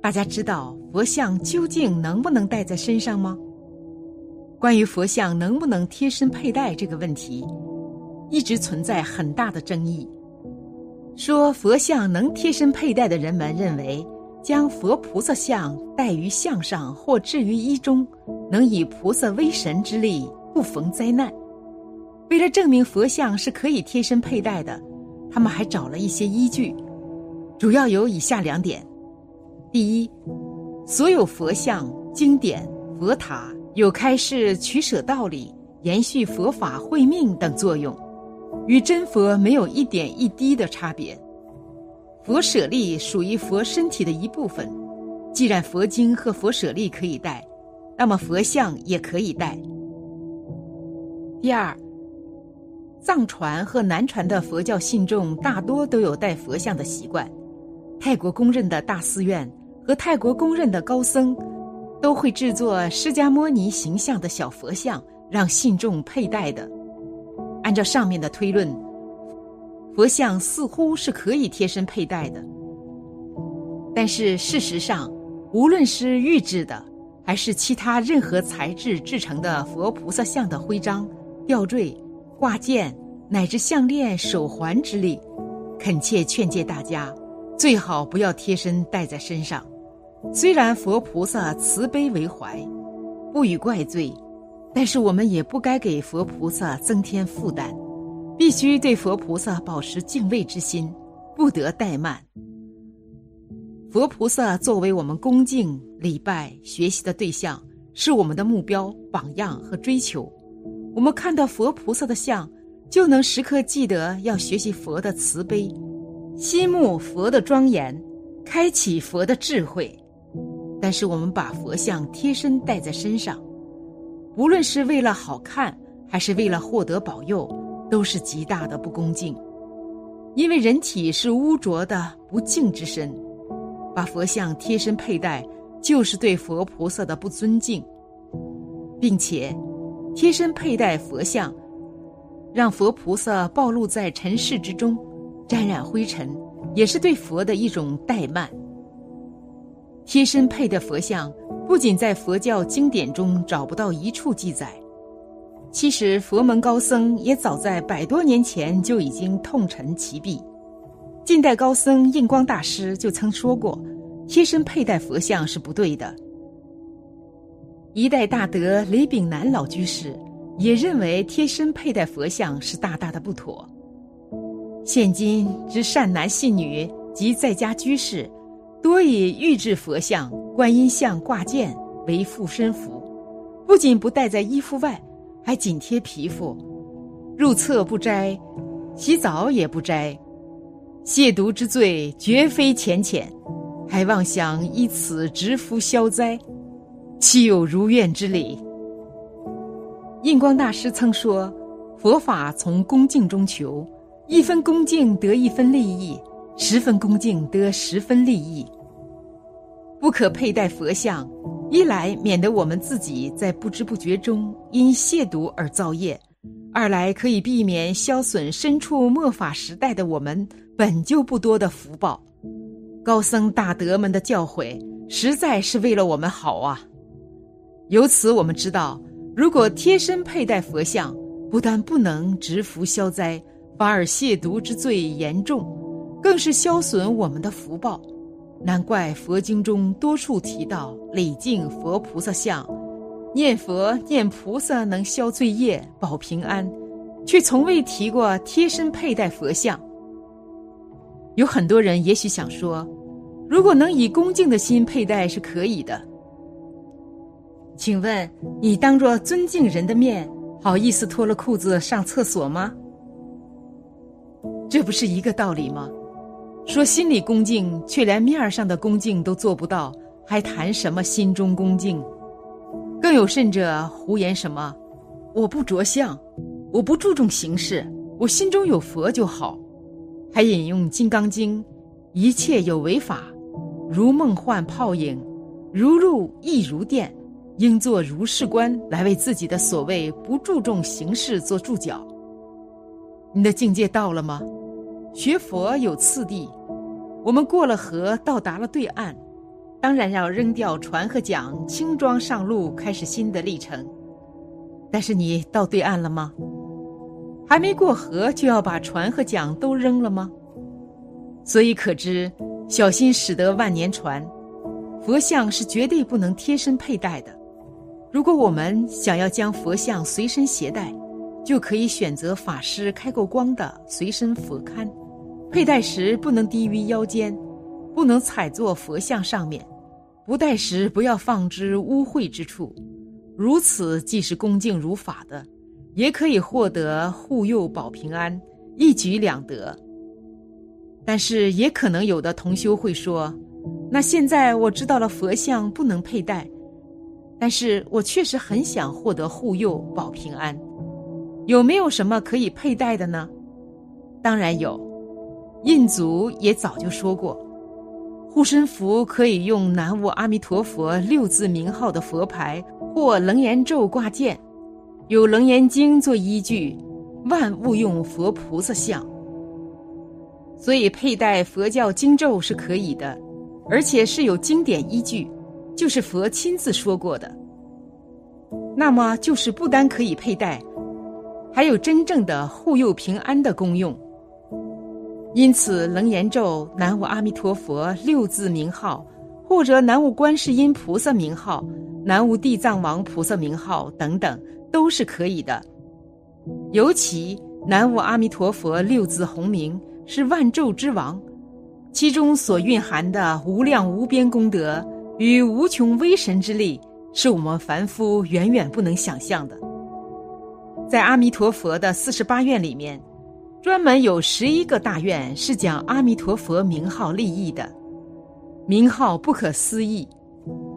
大家知道佛像究竟能不能戴在身上吗？关于佛像能不能贴身佩戴这个问题，一直存在很大的争议。说佛像能贴身佩戴的人们认为，将佛菩萨像戴于项上或置于衣中，能以菩萨威神之力不逢灾难。为了证明佛像是可以贴身佩戴的，他们还找了一些依据，主要有以下两点：第一，所有佛像、经典、佛塔有开示取舍道理、延续佛法慧命等作用。与真佛没有一点一滴的差别。佛舍利属于佛身体的一部分，既然佛经和佛舍利可以带，那么佛像也可以带。第二，藏传和南传的佛教信众大多都有带佛像的习惯。泰国公认的大寺院和泰国公认的高僧，都会制作释迦摩尼形象的小佛像，让信众佩戴的。按照上面的推论，佛像似乎是可以贴身佩戴的。但是事实上，无论是玉制的，还是其他任何材质制成的佛菩萨像的徽章、吊坠、挂件，乃至项链、手环之类，恳切劝诫大家，最好不要贴身带在身上。虽然佛菩萨慈悲为怀，不予怪罪。但是我们也不该给佛菩萨增添负担，必须对佛菩萨保持敬畏之心，不得怠慢。佛菩萨作为我们恭敬、礼拜、学习的对象，是我们的目标、榜样和追求。我们看到佛菩萨的像，就能时刻记得要学习佛的慈悲，心目佛的庄严，开启佛的智慧。但是我们把佛像贴身戴在身上。无论是为了好看，还是为了获得保佑，都是极大的不恭敬。因为人体是污浊的不净之身，把佛像贴身佩戴，就是对佛菩萨的不尊敬，并且贴身佩戴佛像，让佛菩萨暴露在尘世之中，沾染灰尘，也是对佛的一种怠慢。贴身佩的佛像。不仅在佛教经典中找不到一处记载，其实佛门高僧也早在百多年前就已经痛陈其弊。近代高僧印光大师就曾说过，贴身佩戴佛像是不对的。一代大德李炳南老居士也认为贴身佩戴佛像是大大的不妥。现今之善男信女及在家居士。多以玉制佛像、观音像挂件为护身符，不仅不戴在衣服外，还紧贴皮肤，入厕不摘，洗澡也不摘，亵渎之罪绝非浅浅，还妄想以此直福消灾，岂有如愿之理？印光大师曾说：“佛法从恭敬中求，一分恭敬得一分利益。”十分恭敬得十分利益。不可佩戴佛像，一来免得我们自己在不知不觉中因亵渎而造业；二来可以避免消损身处末法时代的我们本就不多的福报。高僧大德们的教诲，实在是为了我们好啊！由此我们知道，如果贴身佩戴佛像，不但不能植福消灾，反而亵渎之罪严重。更是消损我们的福报，难怪佛经中多处提到礼敬佛菩萨像，念佛念菩萨能消罪业、保平安，却从未提过贴身佩戴佛像。有很多人也许想说，如果能以恭敬的心佩戴是可以的。请问你当着尊敬人的面，好意思脱了裤子上厕所吗？这不是一个道理吗？说心里恭敬，却连面上的恭敬都做不到，还谈什么心中恭敬？更有甚者，胡言什么？我不着相，我不注重形式，我心中有佛就好。还引用《金刚经》：“一切有为法，如梦幻泡影，如露亦如电，应作如是观。”来为自己的所谓不注重形式做注脚。你的境界到了吗？学佛有次第。我们过了河，到达了对岸，当然要扔掉船和桨，轻装上路，开始新的历程。但是你到对岸了吗？还没过河，就要把船和桨都扔了吗？所以可知，小心驶得万年船。佛像是绝对不能贴身佩戴的。如果我们想要将佛像随身携带，就可以选择法师开过光的随身佛龛，佩戴时不能低于腰间，不能踩坐佛像上面，不戴时不要放之污秽之处。如此既是恭敬如法的，也可以获得护佑保平安，一举两得。但是也可能有的同修会说。那现在我知道了，佛像不能佩戴，但是我确实很想获得护佑保平安。有没有什么可以佩戴的呢？当然有，印祖也早就说过，护身符可以用南无阿弥陀佛六字名号的佛牌或楞严咒挂件，有楞严经做依据，万物用佛菩萨像，所以佩戴佛教经咒是可以的。而且是有经典依据，就是佛亲自说过的。那么就是不单可以佩戴，还有真正的护佑平安的功用。因此，楞严咒、南无阿弥陀佛六字名号，或者南无观世音菩萨名号、南无地藏王菩萨名号等等，都是可以的。尤其南无阿弥陀佛六字红名是万咒之王。其中所蕴含的无量无边功德与无穷威神之力，是我们凡夫远远不能想象的。在阿弥陀佛的四十八愿里面，专门有十一个大愿是讲阿弥陀佛名号利益的，名号不可思议。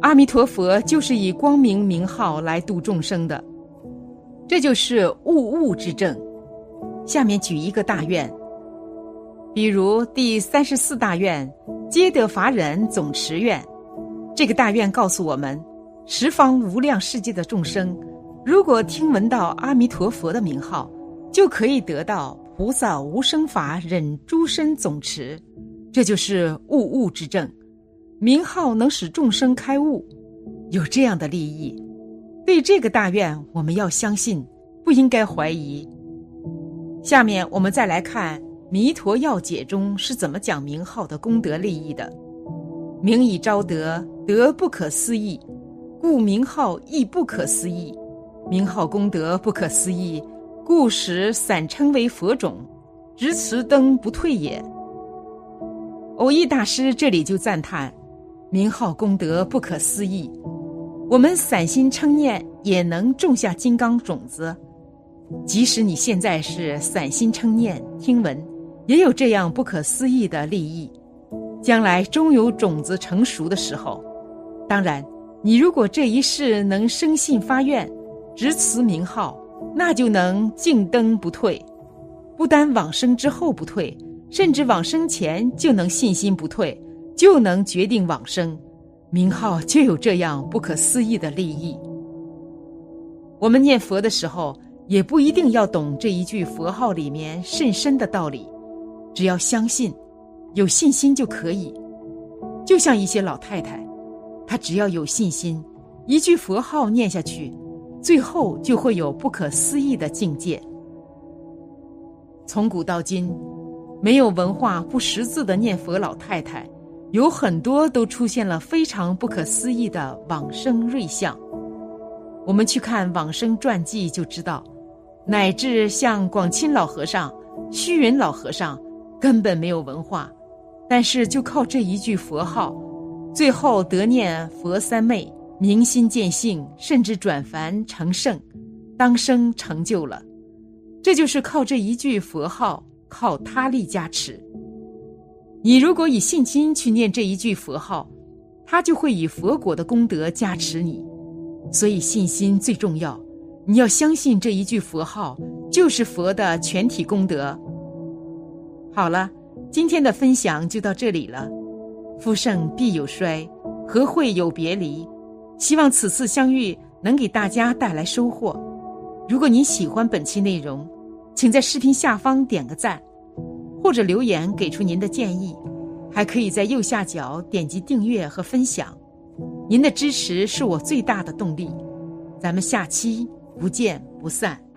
阿弥陀佛就是以光明名号来度众生的，这就是物物之正。下面举一个大愿。比如第三十四大愿皆得法忍总持愿，这个大愿告诉我们，十方无量世界的众生，如果听闻到阿弥陀佛的名号，就可以得到菩萨无生法忍诸身总持，这就是悟悟之正。名号能使众生开悟，有这样的利益。对这个大愿，我们要相信，不应该怀疑。下面我们再来看。《弥陀要解》中是怎么讲名号的功德利益的？名以招德，德不可思议，故名号亦不可思议。名号功德不可思议，故使散称为佛种，直持灯不退也。偶益大师这里就赞叹：名号功德不可思议，我们散心称念也能种下金刚种子。即使你现在是散心称念听闻。也有这样不可思议的利益，将来终有种子成熟的时候。当然，你如果这一世能生信发愿，执持名号，那就能静灯不退。不单往生之后不退，甚至往生前就能信心不退，就能决定往生。名号就有这样不可思议的利益。我们念佛的时候，也不一定要懂这一句佛号里面甚深的道理。只要相信，有信心就可以。就像一些老太太，她只要有信心，一句佛号念下去，最后就会有不可思议的境界。从古到今，没有文化不识字的念佛老太太，有很多都出现了非常不可思议的往生瑞相。我们去看往生传记就知道，乃至像广钦老和尚、虚云老和尚。根本没有文化，但是就靠这一句佛号，最后得念佛三昧，明心见性，甚至转凡成圣，当生成就了。这就是靠这一句佛号，靠他力加持。你如果以信心去念这一句佛号，他就会以佛果的功德加持你。所以信心最重要，你要相信这一句佛号就是佛的全体功德。好了，今天的分享就到这里了。夫盛必有衰，和会有别离？希望此次相遇能给大家带来收获。如果您喜欢本期内容，请在视频下方点个赞，或者留言给出您的建议。还。可以在右下角点击订阅和分享。您的支持是我最大的动力。咱们下期不见不散。